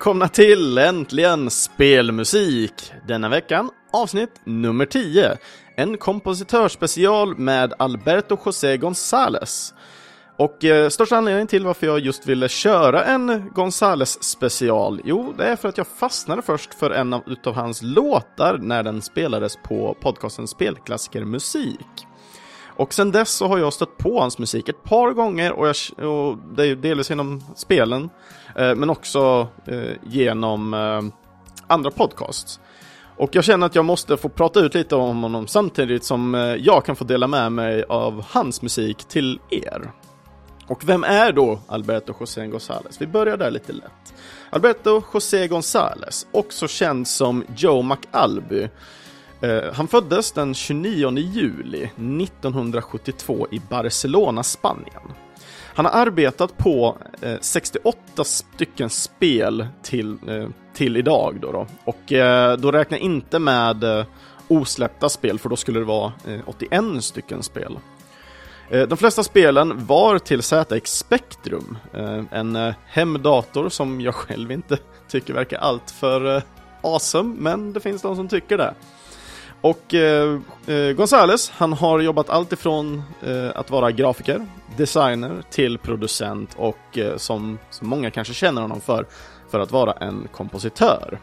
välkomna till Äntligen Spelmusik! Denna veckan avsnitt nummer 10. En kompositörspecial med Alberto José González. Och eh, största anledningen till varför jag just ville köra en Gonzales special, jo, det är för att jag fastnade först för en av utav hans låtar när den spelades på podcasten Spelklassiker Musik. Och sen dess så har jag stött på hans musik ett par gånger och, jag, och det är delvis genom spelen, eh, men också eh, genom eh, andra podcasts. Och jag känner att jag måste få prata ut lite om honom samtidigt som eh, jag kan få dela med mig av hans musik till er. Och vem är då Alberto José González? Vi börjar där lite lätt. Alberto José González, också känd som Joe McAlby. Eh, han föddes den 29 juli 1972 i Barcelona, Spanien. Han har arbetat på eh, 68 stycken spel till, eh, till idag då, då. och eh, då räknar jag inte med eh, osläppta spel för då skulle det vara eh, 81 stycken spel. Eh, de flesta spelen var till ZX Spectrum, en hemdator som jag själv inte tycker verkar allt för awesome, men det finns de som tycker det. Och eh, eh, Gonzales, han har jobbat allt ifrån eh, att vara grafiker, designer till producent och eh, som, som många kanske känner honom för, för att vara en kompositör.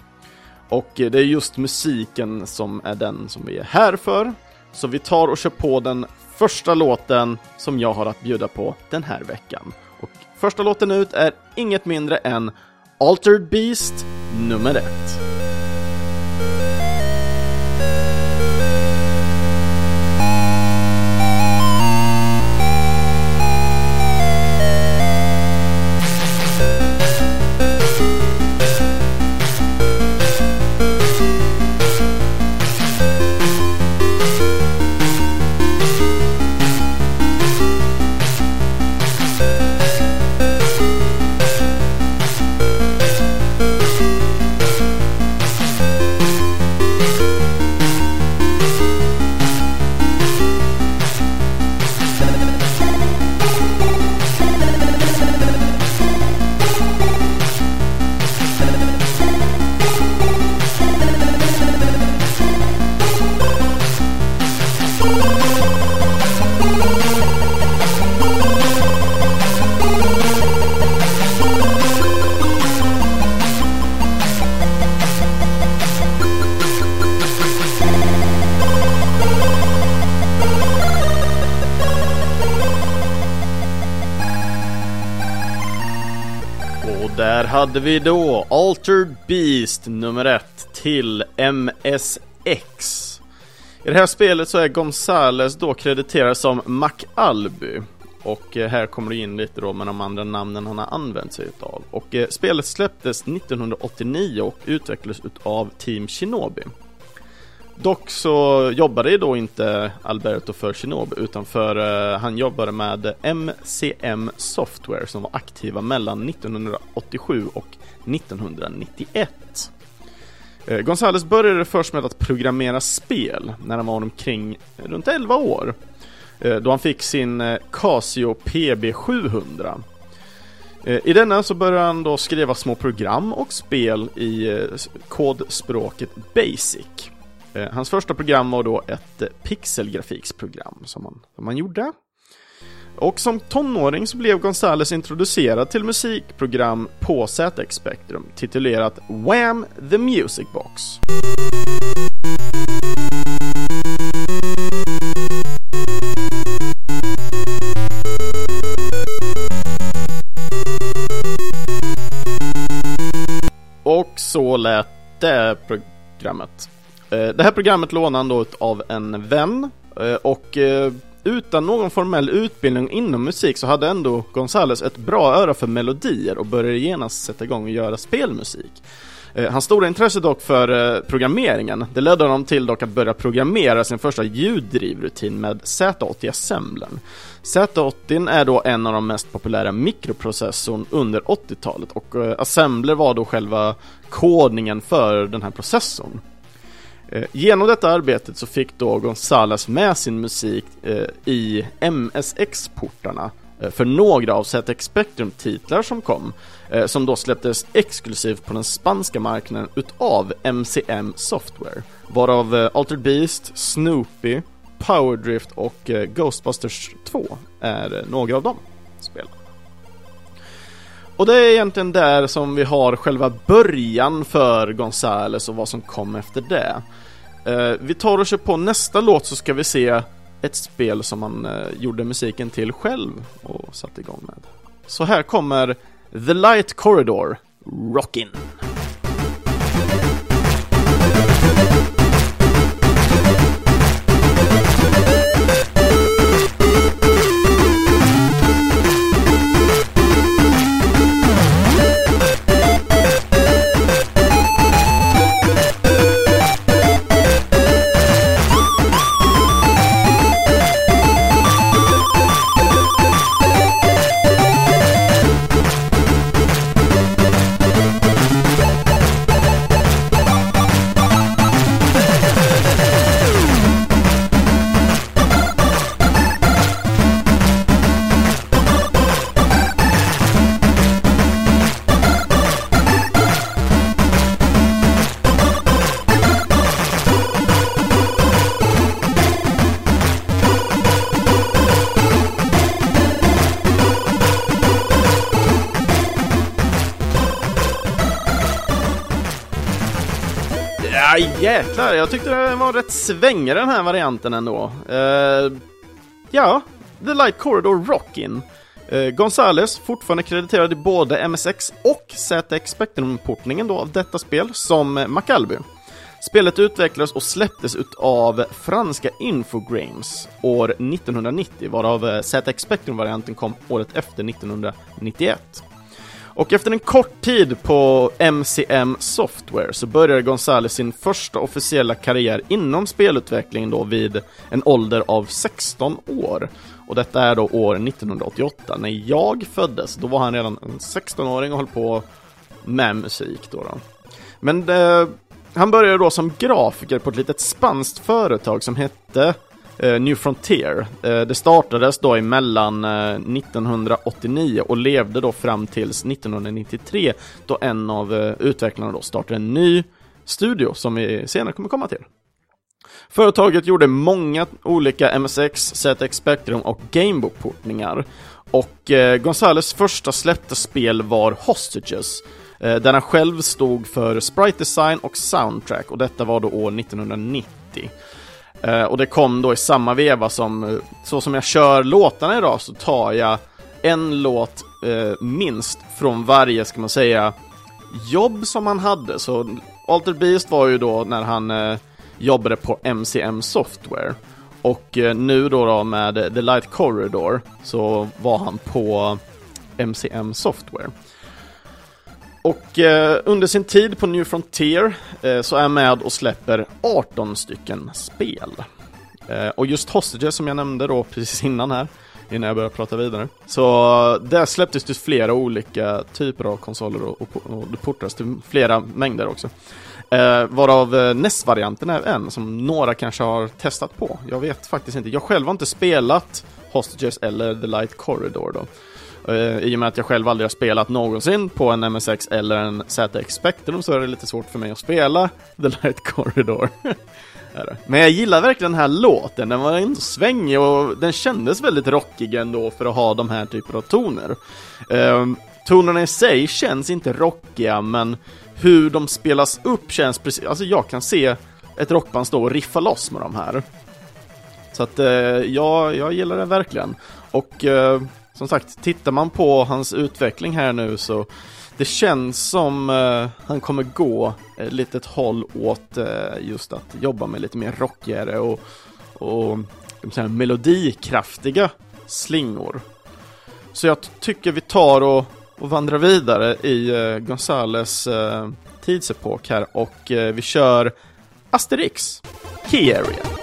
Och eh, det är just musiken som är den som vi är här för. Så vi tar och kör på den första låten som jag har att bjuda på den här veckan. Och första låten ut är inget mindre än Altered Beast nummer ett. Hade vi då Altered Beast nummer ett till MSX. I det här spelet så är Gonzales då krediterad som MacAlby. Och eh, här kommer det in lite då med de andra namnen han har använt sig utav. Och eh, spelet släpptes 1989 och utvecklades utav Team Shinobi. Dock så jobbade ju då inte Alberto för Shinobi utan för uh, han jobbade med MCM Software som var aktiva mellan 1987 och 1991. Uh, eh, Gonzales började först med att programmera spel när han var omkring runt 11 år. Uh, då han fick sin Casio PB700. I denna så började han då skriva små program och spel i kodspråket Basic. Eh, hans första program var då ett eh, pixelgrafiksprogram som han, som han gjorde. Och som tonåring så blev Gonzales introducerad till musikprogram på ZX Spectrum titulerat Wham! The Music Box. Och så lät det programmet. Eh, det här programmet lånade han då av en vän eh, och eh, utan någon formell utbildning inom musik så hade ändå Gonzales ett bra öra för melodier och började genast sätta igång och göra spelmusik. Hans stora intresse dock för programmeringen, det ledde honom till dock att börja programmera sin första ljuddrivrutin med Z80 Assemblen. Z80 är då en av de mest populära mikroprocessorn under 80-talet och Assembler var då själva kodningen för den här processorn. Eh, genom detta arbetet så fick då Gonzales med sin musik eh, i MSX-portarna eh, för några av ZX Spectrum-titlar som kom, som då släpptes exklusivt på den spanska marknaden utav MCM Software, varav Altered Beast, Snoopy, Powerdrift och Ghostbusters 2 är några av dem. Och det är egentligen där som vi har själva början för Gonzales och vad som kom efter det. Eh, vi tar och kör på nästa låt så ska vi se ett spel som han eh, gjorde musiken till själv och satte igång med. Så här kommer The Light Corridor Rockin'. Jäklar, jag tyckte det var rätt svängig den här varianten ändå. Uh, ja, The Light Corridor Rockin. Uh, Gonzales, fortfarande krediterad i både MSX och ZX Spectrum-portningen då av detta spel som Macalby. Spelet utvecklades och släpptes av franska Infogrames år 1990, varav eh, ZX Spectrum-varianten kom året efter 1991. Och efter en kort tid på MCM Software så började Gonzales sin första officiella karriär inom spelutveckling då vid en ålder av 16 år. Och detta är då år 1988. När jag föddes, då var han redan en 16-åring och höll på med musik då. då. Men det, han började då som grafiker på ett litet spanskt företag som hette Eh, New Frontier. Eh, det startades då emellan eh, 1989 och levde då fram tills 1993 då en av utvecklarna då startade en ny studio som vi senare kommer komma till. Företaget gjorde många olika MSX, ZX Spectrum och Gamebook-portningar och eh, Gonzales första släppta spel var Hostages eh, där han själv stod för sprite design och soundtrack och detta var då år 1990. Eh, och det kom då i samma veva som, eh, så som jag kör låtarna idag så tar jag en låt eh, minst från varje, ska man säga, jobb som han hade. Så Alter Beast var ju då när han eh, jobbade på MCM Software. Och eh, nu då, då med The Light Corridor så var han på MCM Software. Och eh, under sin tid på New Frontier eh, så är jag med och släpper 18 stycken spel. Eh, och just Hostages som jag nämnde då precis innan här, innan jag började prata vidare. Så eh, där släpptes det flera olika typer av konsoler och, och, och det portades till flera mängder också. Eh, varav eh, NES-varianten är en som några kanske har testat på. Jag vet faktiskt inte. Jag själv har inte spelat Hostages eller The Light Corridor då. Eh, I och med att jag själv aldrig har spelat någonsin på en MSX eller en ZX Spectrum så är det lite svårt för mig att spela The Light Corridor. Men jag gillar verkligen den här låten, den var ändå svängig och den kändes väldigt rockig ändå för att ha de här typerna av toner. Eh, tonerna i sig känns inte rockiga, men hur de spelas upp känns precis, alltså jag kan se ett rockband stå och riffa loss med de här. Så att eh, ja, jag gillar det verkligen. Och som sagt, tittar man på hans utveckling här nu så det känns som uh, han kommer gå ett litet håll åt uh, just att jobba med lite mer rockigare och, och säga, melodikraftiga slingor. Så jag tycker vi tar och, och vandrar vidare i uh, Gonzales uh, tidsepok här och vi kör Asterix, Key Area.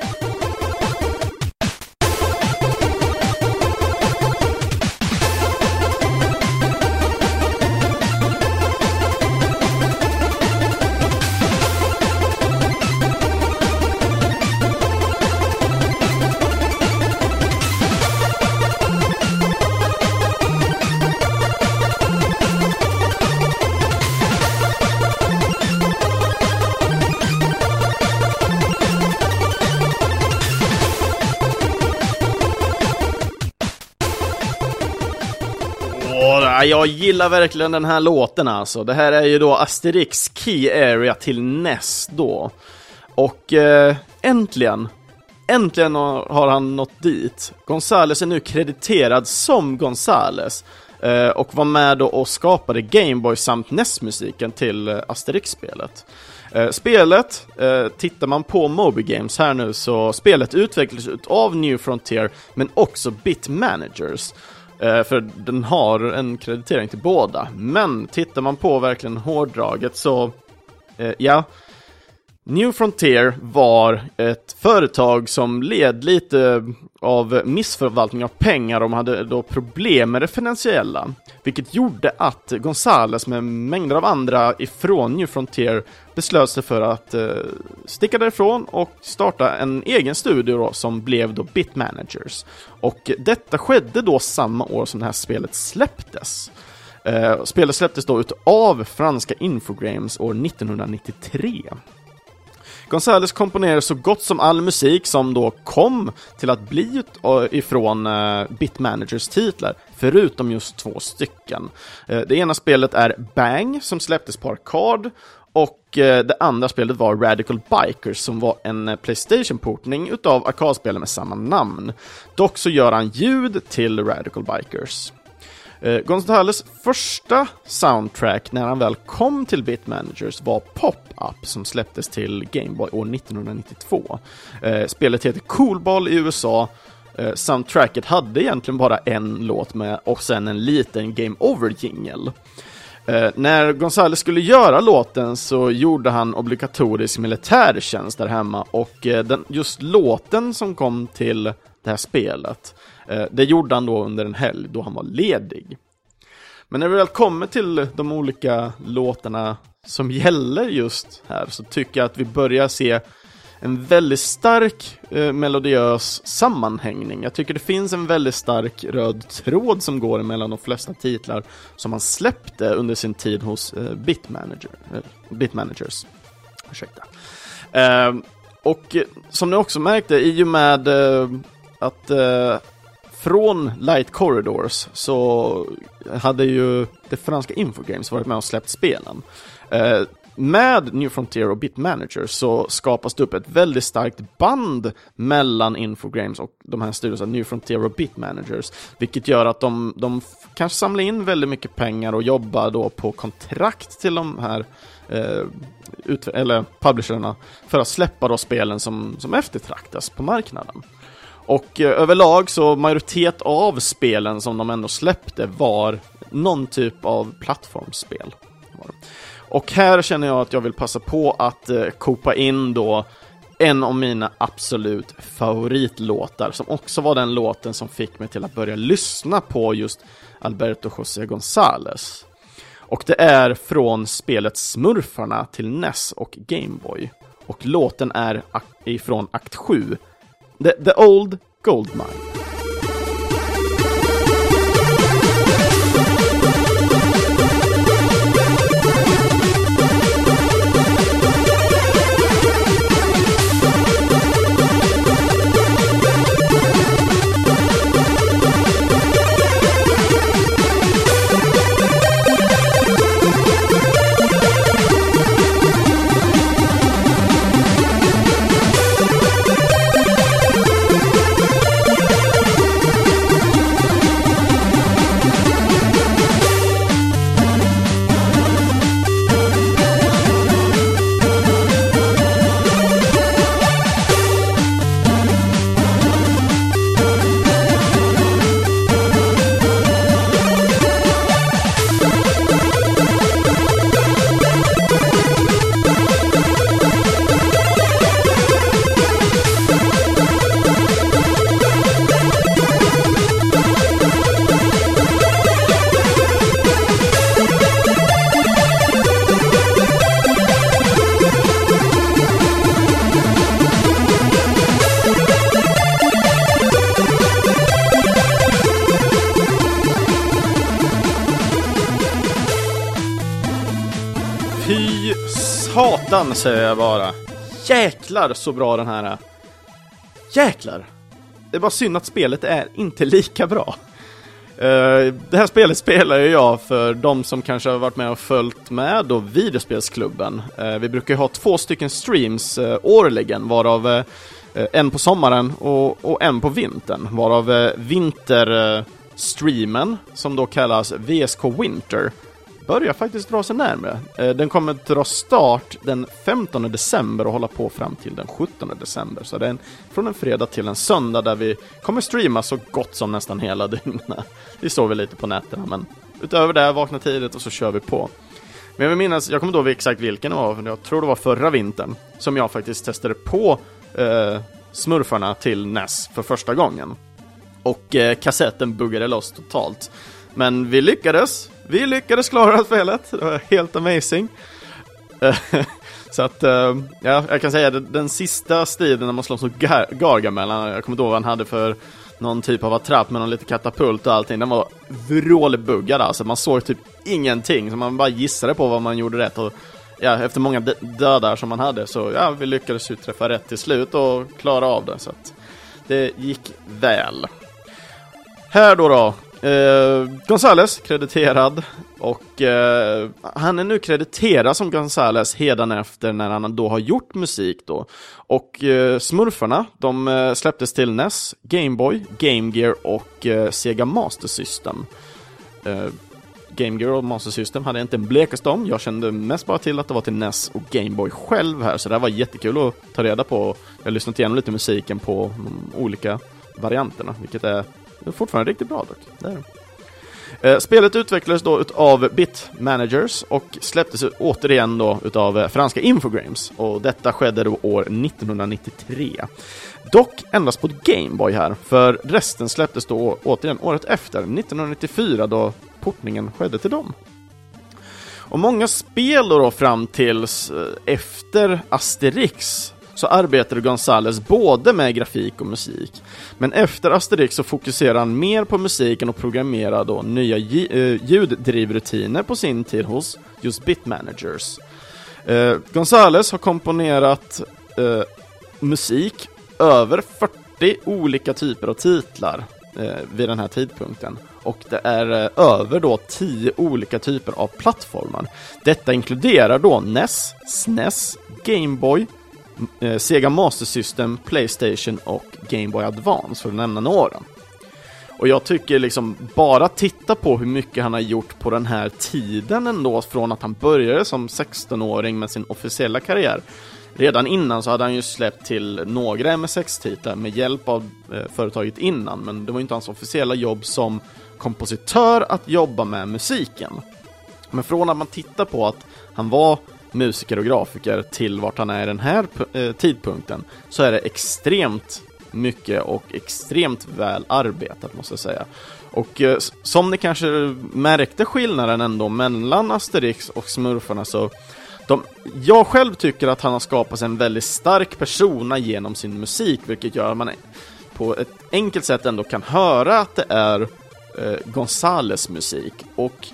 Ja, jag gillar verkligen den här låten alltså. Det här är ju då Asterix Key Area till NES då. Och eh, äntligen, äntligen har han nått dit. Gonzales är nu krediterad som Gonzales eh, och var med då och skapade Gameboy samt NES-musiken till eh, Asterix-spelet. Eh, spelet, eh, tittar man på Moby Games här nu så spelet utvecklades av New Frontier men också Bit Managers. Eh, för den har en kreditering till båda. Men tittar man på verkligen hårdraget så, eh, ja, New Frontier var ett företag som led lite av missförvaltning av pengar. De hade då problem med det finansiella, vilket gjorde att Gonzales med mängder av andra ifrån New Frontier beslöt sig för att eh, sticka därifrån och starta en egen studio då, som blev då Bit Managers. Och detta skedde då samma år som det här spelet släpptes. Eh, spelet släpptes då utav franska Infogrames år 1993. Gonzales komponerade så gott som all musik som då kom till att bli eh, ifrån eh, Bitmanagers titlar, förutom just två stycken. Eh, det ena spelet är Bang, som släpptes på arkad, och det andra spelet var Radical Bikers, som var en Playstation-portning utav arkadspelet med samma namn. Dock så gör han ljud till Radical Bikers. Eh, Gonzales första soundtrack när han väl kom till Bitmanagers var Pop-Up som släpptes till Gameboy år 1992. Eh, spelet heter Coolball i USA. Eh, soundtracket hade egentligen bara en låt med och sen en liten Game Over-jingel. Eh, när Gonzales skulle göra låten så gjorde han obligatorisk militärtjänst där hemma och eh, den, just låten som kom till det här spelet eh, det gjorde han då under en helg då han var ledig. Men när vi väl kommer till de olika låtarna som gäller just här så tycker jag att vi börjar se en väldigt stark eh, melodiös sammanhängning. Jag tycker det finns en väldigt stark röd tråd som går mellan de flesta titlar som han släppte under sin tid hos eh, Bitmanager, eh, Bitmanagers. Ursäkta. Eh, och som ni också märkte, i och med eh, att eh, från Light Corridors så hade ju det franska Infogames varit med och släppt spelen. Eh, med New Frontier och Bit Manager så skapas det upp ett väldigt starkt band mellan Infogrames och de här studierna, New Frontier och Bit Managers, vilket gör att de, de kanske samlar in väldigt mycket pengar och jobbar då på kontrakt till de här eh, eller publisherna för att släppa då spelen som, som eftertraktas på marknaden. Och eh, överlag så majoritet av spelen som de ändå släppte var någon typ av plattformsspel. Och här känner jag att jag vill passa på att eh, kopa in då en av mina absolut favoritlåtar, som också var den låten som fick mig till att börja lyssna på just Alberto José González. Och det är från spelet Smurfarna till NES och Gameboy. Och låten är ifrån akt 7, The, the old gold mine. Jäklar så bra den här är. Jäklar! Det är bara synd att spelet är inte lika bra. Uh, det här spelet spelar ju jag för de som kanske har varit med och följt med då videospelsklubben. Uh, vi brukar ju ha två stycken streams uh, årligen, varav en på sommaren och, och, en på vintern. Varav vinterstreamen, som då kallas VSK Winter, börjar faktiskt dra sig närmare. Eh, den kommer att dra start den 15 december och hålla på fram till den 17 december. Så det är en, från en fredag till en söndag där vi kommer streama så gott som nästan hela dygnet. Vi sover lite på nätterna men utöver det vaknar tidigt och så kör vi på. Men jag vill minnas, jag kommer inte ihåg exakt vilken det var, jag tror det var förra vintern som jag faktiskt testade på eh, smurfarna till NES för första gången. Och eh, kassetten buggade loss totalt. Men vi lyckades, vi lyckades klara spelet, det var helt amazing. Eh, så att, eh, ja, jag kan säga att den sista striden när man slåss mot Gar Gargamel, eh, jag kommer inte ihåg vad han hade för någon typ av attrapp med någon liten katapult och allting, den var vrålbuggad alltså, man såg typ ingenting, så man bara gissade på vad man gjorde rätt. Och ja, efter många dödar som man hade så ja, vi lyckades ju träffa rätt till slut och klara av det, så att det gick väl. Här då då, Eh, Gonzales krediterad och eh, han är nu krediterad som Gonzales efter när han då har gjort musik då. Och eh, Smurfarna, de eh, släpptes till NES, Gameboy, Game Gear och eh, Sega Master System. Eh, Game Gear och Master System hade jag inte en blekaste om. Jag kände mest bara till att det var till NES och Gameboy själv här, så det här var jättekul att ta reda på. Jag har lyssnat igenom lite musiken på de olika varianterna, vilket är det är fortfarande riktigt bra dock. Det är det. Eh, spelet utvecklades då utav Bit Managers och släpptes återigen då utav eh, franska Infogrames och detta skedde då år 1993. Dock endast på Gameboy här, för resten släpptes då återigen året efter, 1994 då portningen skedde till dem. Och många spel då, då fram tills eh, efter Asterix så arbetade Gonzales både med grafik och musik. Men efter Asterix så fokuserade han mer på musiken och programmerade då nya eh, ljuddrivrutiner på sin tid hos just Bitmanagers. Uh, Gonzales har komponerat uh, musik över 40 olika typer av titlar uh, vid den här tidpunkten och det är över då 10 olika typer av plattformar. Detta inkluderar då NES, SNES, Gameboy, Eh, Sega Master System, Playstation och Game Boy Advance för att nämna några. Och jag tycker liksom, bara titta på hur mycket han har gjort på den här tiden ändå, från att han började som 16-åring med sin officiella karriär. Redan innan så hade han ju släppt till några MSX-titlar med hjälp av eh, företaget innan, men det var inte hans officiella jobb som kompositör att jobba med musiken. Men från att man tittar på att han var musiker och grafiker till vart han är i den här eh, tidpunkten så är det extremt mycket och extremt väl arbetat måste jag säga. Och eh, som ni kanske märkte skillnaden ändå mellan Asterix och Smurfarna så de, jag själv tycker att han har skapat en väldigt stark persona genom sin musik, vilket gör att man e- på ett enkelt sätt ändå kan höra att det är eh, Gonzales musik. Och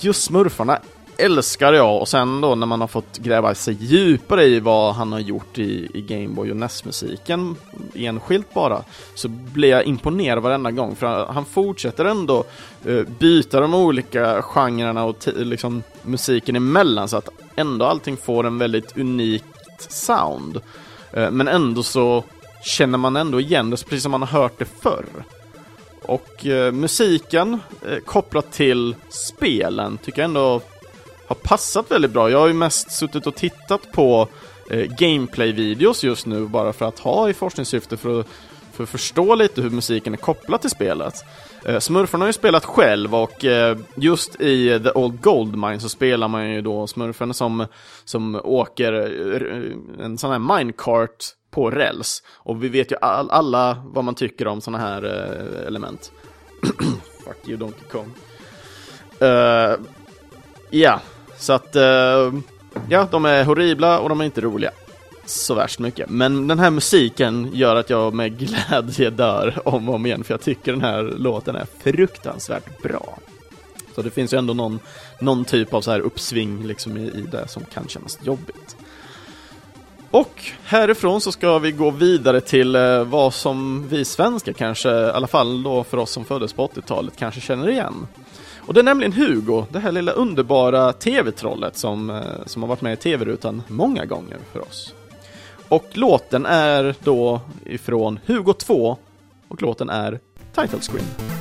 just Smurfarna älskar jag och sen då när man har fått gräva sig djupare i vad han har gjort i, i Gameboy och NES-musiken enskilt bara så blir jag imponerad varenda gång för han fortsätter ändå uh, byta de olika genrerna och liksom musiken emellan så att ändå allting får en väldigt unikt sound. Uh, men ändå så känner man ändå igen det precis som man har hört det förr. Och uh, musiken kopplat till spelen tycker jag ändå har passat väldigt bra. Jag har ju mest suttit och tittat på eh, gameplay-videos just nu bara för att ha i forskningssyfte för att, för att förstå lite hur musiken är kopplad till spelet. Eh, Smurfarna har ju spelat själv och eh, just i The Old Goldmine så spelar man ju då smurfarna som, som åker eh, en sån här minecart på räls. Och vi vet ju all, alla vad man tycker om såna här eh, element. Fuck you Donkey Kong. Eh, uh, yeah så att, eh, ja, de är horribla och de är inte roliga. Så värst mycket. Men den här musiken gör att jag med glädje dör om och om igen, för jag tycker den här låten är fruktansvärt bra. Så det finns ju ändå någon, någon typ av så här uppsving liksom i, i det som kan kännas jobbigt. Och härifrån så ska vi gå vidare till eh, vad som vi svenskar kanske, i alla fall då för oss som föddes på 80-talet, kanske känner igen. Och det är nämligen Hugo, det här lilla underbara tv-trollet som, eh, som har varit med i tv-rutan många gånger för oss. Och låten är då ifrån Hugo 2 och låten är Title Screen.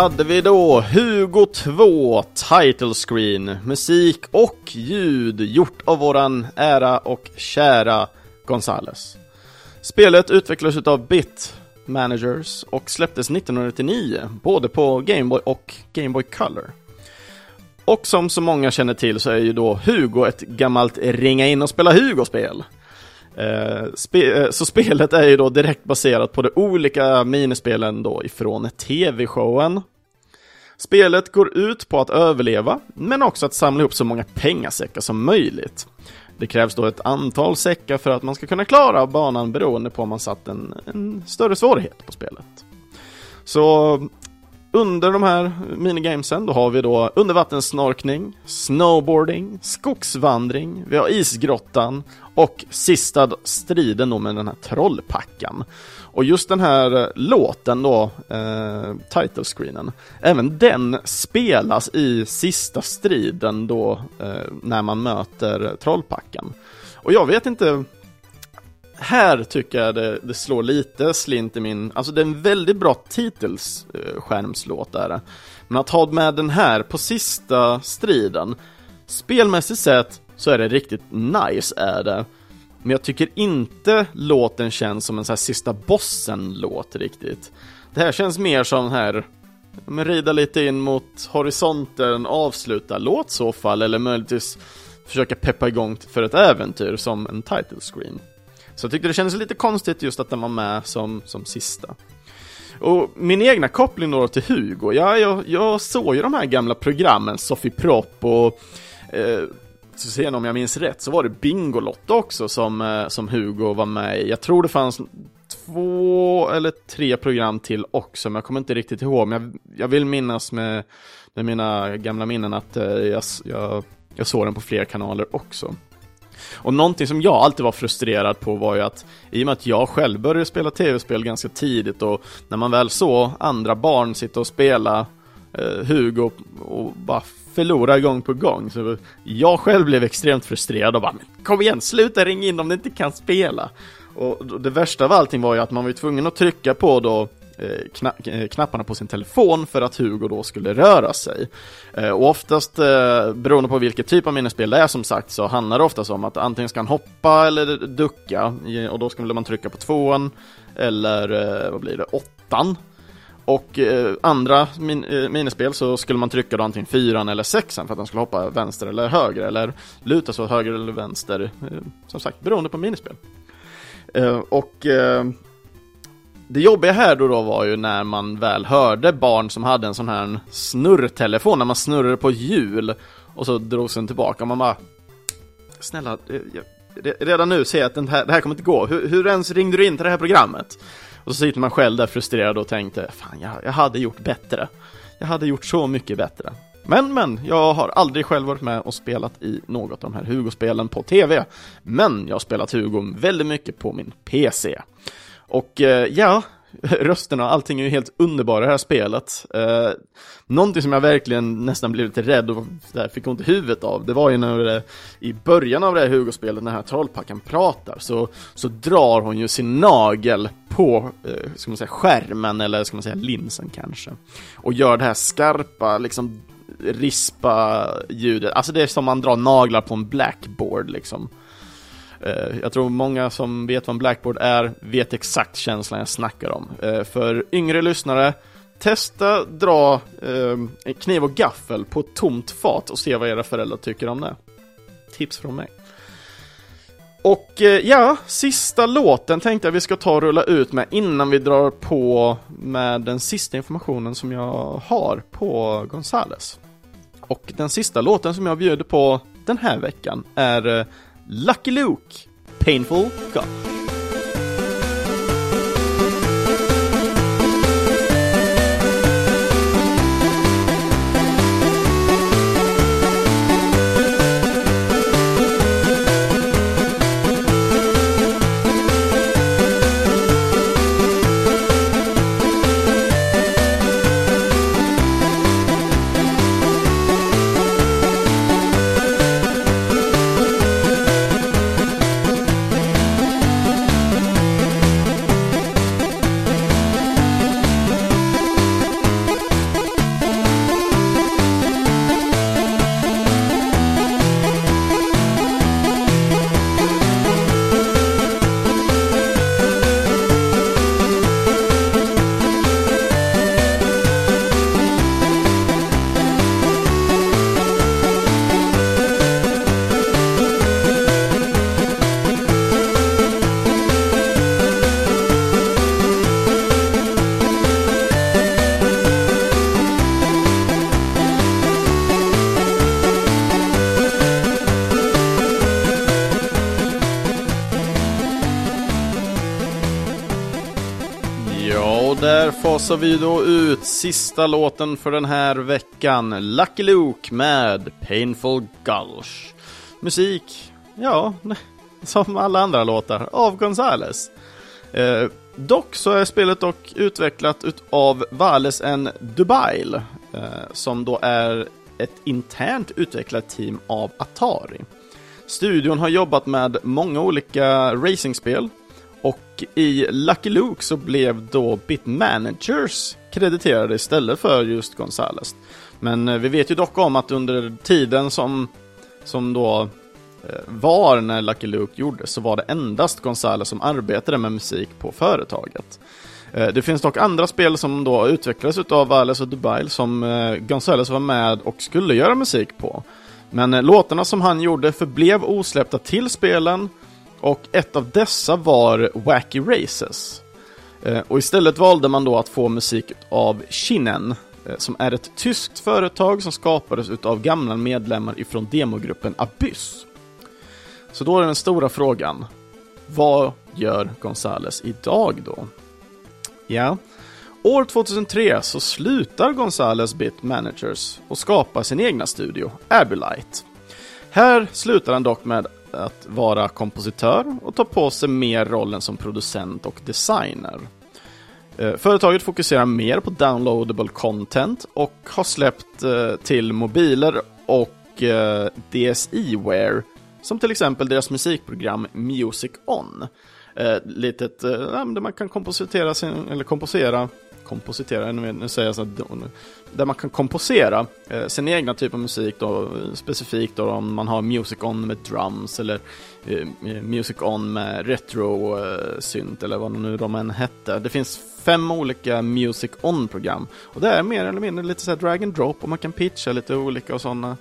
Hade vi då Hugo 2 Title Screen, musik och ljud gjort av våran ära och kära Gonzales. Spelet utvecklades av Bit Managers och släpptes 1999, både på Gameboy och Game Boy Color. Och som så många känner till så är ju då Hugo ett gammalt ringa in och spela Hugo-spel. Eh, spe eh, så spelet är ju då direkt baserat på de olika minispelen då ifrån tv-showen. Spelet går ut på att överleva, men också att samla ihop så många pengasäckar som möjligt. Det krävs då ett antal säckar för att man ska kunna klara banan beroende på om man satt en, en större svårighet på spelet. Så under de här minigamesen då har vi då undervattenssnorkning, snowboarding, skogsvandring, vi har isgrottan och sista striden då med den här trollpackan. Och just den här eh, låten då, eh, title screenen, även den spelas i sista striden då eh, när man möter trollpackan. Och jag vet inte här tycker jag det, det, slår lite slint i min, alltså det är en väldigt bra titelskärmslåt där. Men att ha med den här på sista striden, spelmässigt sett så är det riktigt nice är det. Men jag tycker inte låten känns som en sån här sista bossen-låt riktigt. Det här känns mer som här, men rida lite in mot horisonten, avsluta låt så fall, eller möjligtvis försöka peppa igång för ett äventyr som en title screen. Så jag tyckte det kändes lite konstigt just att den var med som, som sista. Och min egna koppling då till Hugo, ja, jag, jag såg ju de här gamla programmen, Sofie Propp och eh, så sen om jag minns rätt så var det Bingolotto också som, eh, som Hugo var med i. Jag tror det fanns två eller tre program till också, men jag kommer inte riktigt ihåg. Men jag, jag vill minnas med, med mina gamla minnen att eh, jag, jag, jag såg den på fler kanaler också. Och någonting som jag alltid var frustrerad på var ju att i och med att jag själv började spela tv-spel ganska tidigt och när man väl såg andra barn sitta och spela eh, Hugo och bara förlora gång på gång. Så jag själv blev extremt frustrerad och bara Kom igen, sluta ringa in om ni inte kan spela! Och det värsta av allting var ju att man var tvungen att trycka på då Eh, kna eh, knapparna på sin telefon för att Hugo då skulle röra sig. Eh, och oftast, beroende på vilket typ av minnesspel det är som sagt, så handlar det oftast om att antingen ska han hoppa eller ducka, och då skulle man trycka på tvåan, eller vad blir det, åttan. Och eh, andra min eh, minispel så skulle man trycka då antingen fyran eller sexan för att han skulle hoppa vänster eller höger eller luta sig åt höger eller vänster. Eh, som sagt, beroende på minispel. och det jobbiga här då, då var ju när man väl hörde barn som hade en sån här snurrtelefon, när man snurrade på hjul och så drogs den tillbaka och man bara Snälla, eh, jag, redan nu ser jag att den här, det här kommer inte gå. Hur, hur ens ringde du in till det här programmet? Och så sitter man själv där frustrerad och tänkte, fan jag, jag hade gjort bättre. Jag hade gjort så mycket bättre. Men, men, jag har aldrig själv varit med och spelat i något av de här Hugo-spelen på TV. Men jag har spelat Hugo väldigt mycket på min PC. Och eh, ja, rösterna och allting är ju helt underbara i det här spelet. Eh, någonting som jag verkligen nästan blev lite rädd och där fick ont i huvudet av, det var ju när det, i början av det här Hugo-spelet, när den här trollpackan pratar, så, så drar hon ju sin nagel på, eh, ska man säga, skärmen, eller ska man säga linsen kanske. Och gör det här skarpa, liksom rispa ljudet, alltså det är som man drar naglar på en blackboard liksom. Eh, jag tror många som vet vad en blackboard är vet exakt känslan jag snackar om. Eh, för yngre lyssnare, testa dra eh, kniv och gaffel på ett tomt fat och se vad era föräldrar tycker om det. Tips från mig. Och eh, ja, sista låten tänkte jag vi ska ta och rulla ut med innan vi drar på med den sista informationen som jag har på Gonzales. Och den sista låten som jag bjuder på den här veckan är Lucky Luke, Painful God. Fasar vi då ut sista låten för den här veckan, Lucky Luke med Painful Gulch. Musik, ja, som alla andra låtar, av Gonzales. Eh, dock så är spelet dock utvecklat av Vales en Dubail, eh, som då är ett internt utvecklat team av Atari. Studion har jobbat med många olika racingspel, och i Lucky Luke så blev då Bit Managers krediterade istället för just Gonzales. Men eh, vi vet ju dock om att under tiden som, som då eh, var när Lucky Luke gjordes så var det endast Gonzales som arbetade med musik på företaget. Eh, det finns dock andra spel som då utvecklades av Vales och Dubai som Gonzales var med och skulle göra musik på. Men låtarna som han gjorde förblev osläppta till spelen och ett av dessa var Wacky Races. Eh, och istället valde man då att få musik av Shinen, eh, som är ett tyskt företag som skapades av gamla medlemmar ifrån demogruppen Abyss. Så då är den stora frågan, vad gör Gonzales idag då? Ja, år 2003 så slutar Gonzales Bit Managers och skapar sin egna studio, Abylight. Här slutar han dock med att vara kompositör och ta på sig mer rollen som producent och designer. Eh, företaget fokuserar mer på downloadable content och har släppt eh, till mobiler och eh, DSI-ware, som till exempel deras musikprogram Music On. Eh, litet eh, där man kan kompositera sin, eller komposera kompositera, nu säger jag så där man kan komposera eh, sin egna typ av musik då, specifikt då om man har Music On med drums eller eh, eh Music On med retro eh, synt eller vad nu de än hette. Det finns fem olika Music On-program och det är mer eller mindre lite så drag and drop och man kan pitcha lite olika och sådana.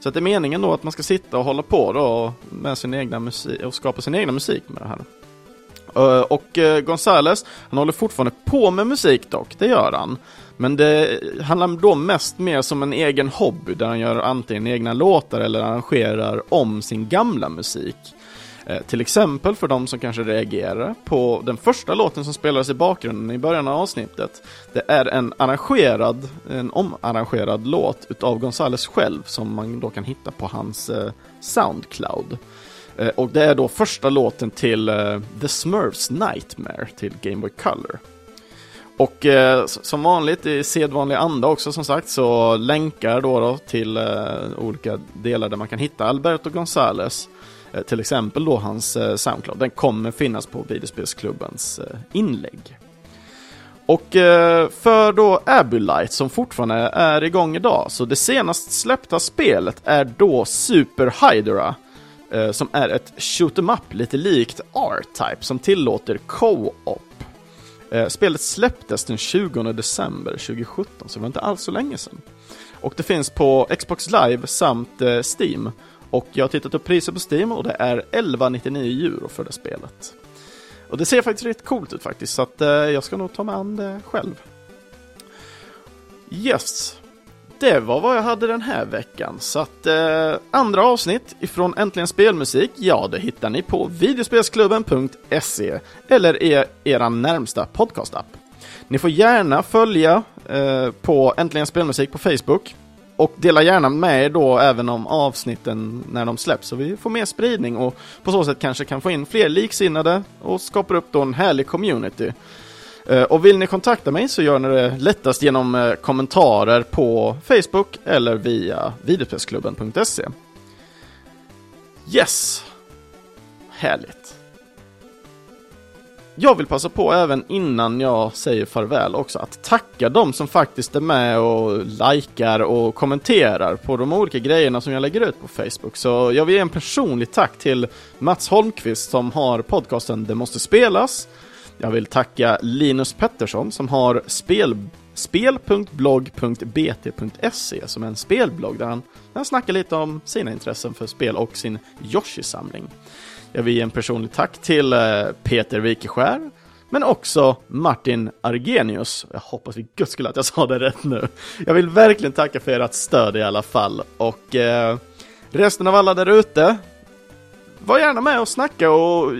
Så att det är meningen då att man ska sitta och hålla på då med sin egna musik och skapa sin egna musik med det här. Eh, och eh, Gonzales, han håller fortfarande på med musik dock, det gör han. Men det handlar då mest mer som en egen hobby där han gör antingen egna låtar eller arrangerar om sin gamla musik. Eh, till exempel för de som kanske reagerar på den första låten som spelades i bakgrunden i början av avsnittet. Det är en arrangerad, en omarrangerad låt utav Gonzales själv som man då kan hitta på hans Soundcloud. Eh, och det är då första låten till eh, The Smurfs Nightmare till Game Boy Color. Och eh, som vanligt i sedvanlig anda också som sagt så länkar då, då till eh, olika delar där man kan hitta Alberto Gonzales. Eh, till exempel då hans eh, Soundcloud. Den kommer finnas på videospelsklubbens eh, inlägg. Och eh, för då Light som fortfarande är igång idag, så det senast släppta spelet är då Super Hydra. Eh, som är ett shoot em up lite likt R-Type som tillåter co-op. Eh, spelet släpptes den 20 december 2017, så det var inte alls så länge sedan. Och det finns på Xbox Live samt eh, Steam. Och jag har tittat upp priset på Steam och det är 11,99 euro för det spelet. Och det ser faktiskt riktigt coolt ut faktiskt, så att jag ska nog ta mig an det själv. Yes, det var vad jag hade den här veckan. Så att eh, andra avsnitt ifrån Äntligen Spelmusik, ja det hittar ni på videospelsklubben.se eller er, närmsta podcastapp. Ni får gärna följa eh, på Äntligen Spelmusik på Facebook och dela gärna med er då även om avsnitten när de släpps så vi får mer spridning och på så sätt kanske kan få in fler liksinnade och skapar upp då en härlig community. Eh, och vill ni kontakta mig så gör ni det lättast genom eh, kommentarer på Facebook eller via videospelsklubben.se. Yes! Härligt! Jag vill passa på även innan jag säger farväl också att tacka de som faktiskt är med och likar och kommenterar på de olika grejerna som jag lägger ut på Facebook. Så jag vill ge en personlig tack till Mats Holmqvist som har podcasten Det måste spelas jag vill tacka Linus Pettersson som har spel, spel.blogg.bt.se som är en spelblogg där han, han snackar lite om sina intressen för spel och sin Yoshi-samling. Jag vill ge en personlig tack till eh, Peter Wikeskär, men också Martin Argenius. Jag hoppas vid guds skull att jag sa det rätt nu. Jag vill verkligen tacka för ert stöd i alla fall. Och eh, resten av alla där ute, var gärna med och snacka och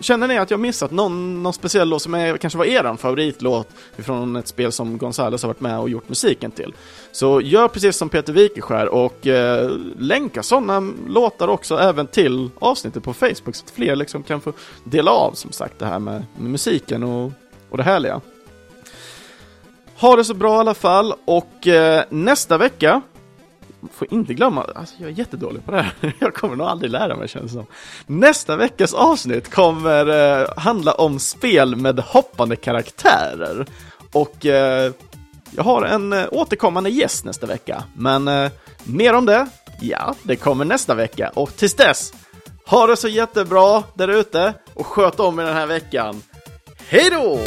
Känner ni att jag missat någon, någon speciell låt som är, kanske var er favoritlåt från ett spel som Gonzales har varit med och gjort musiken till? Så gör precis som Peter Wikeskär och eh, länka sådana låtar också även till avsnittet på Facebook så att fler liksom kan få dela av som sagt det här med, med musiken och, och det härliga. Ha det så bra i alla fall och eh, nästa vecka får inte glömma, alltså jag är jättedålig på det här. Jag kommer nog aldrig lära mig känns det som. Nästa veckas avsnitt kommer eh, handla om spel med hoppande karaktärer. Och eh, jag har en eh, återkommande gäst nästa vecka. Men eh, mer om det, ja, det kommer nästa vecka. Och tills dess, ha det så jättebra där ute och sköt om i den här veckan. Hej då!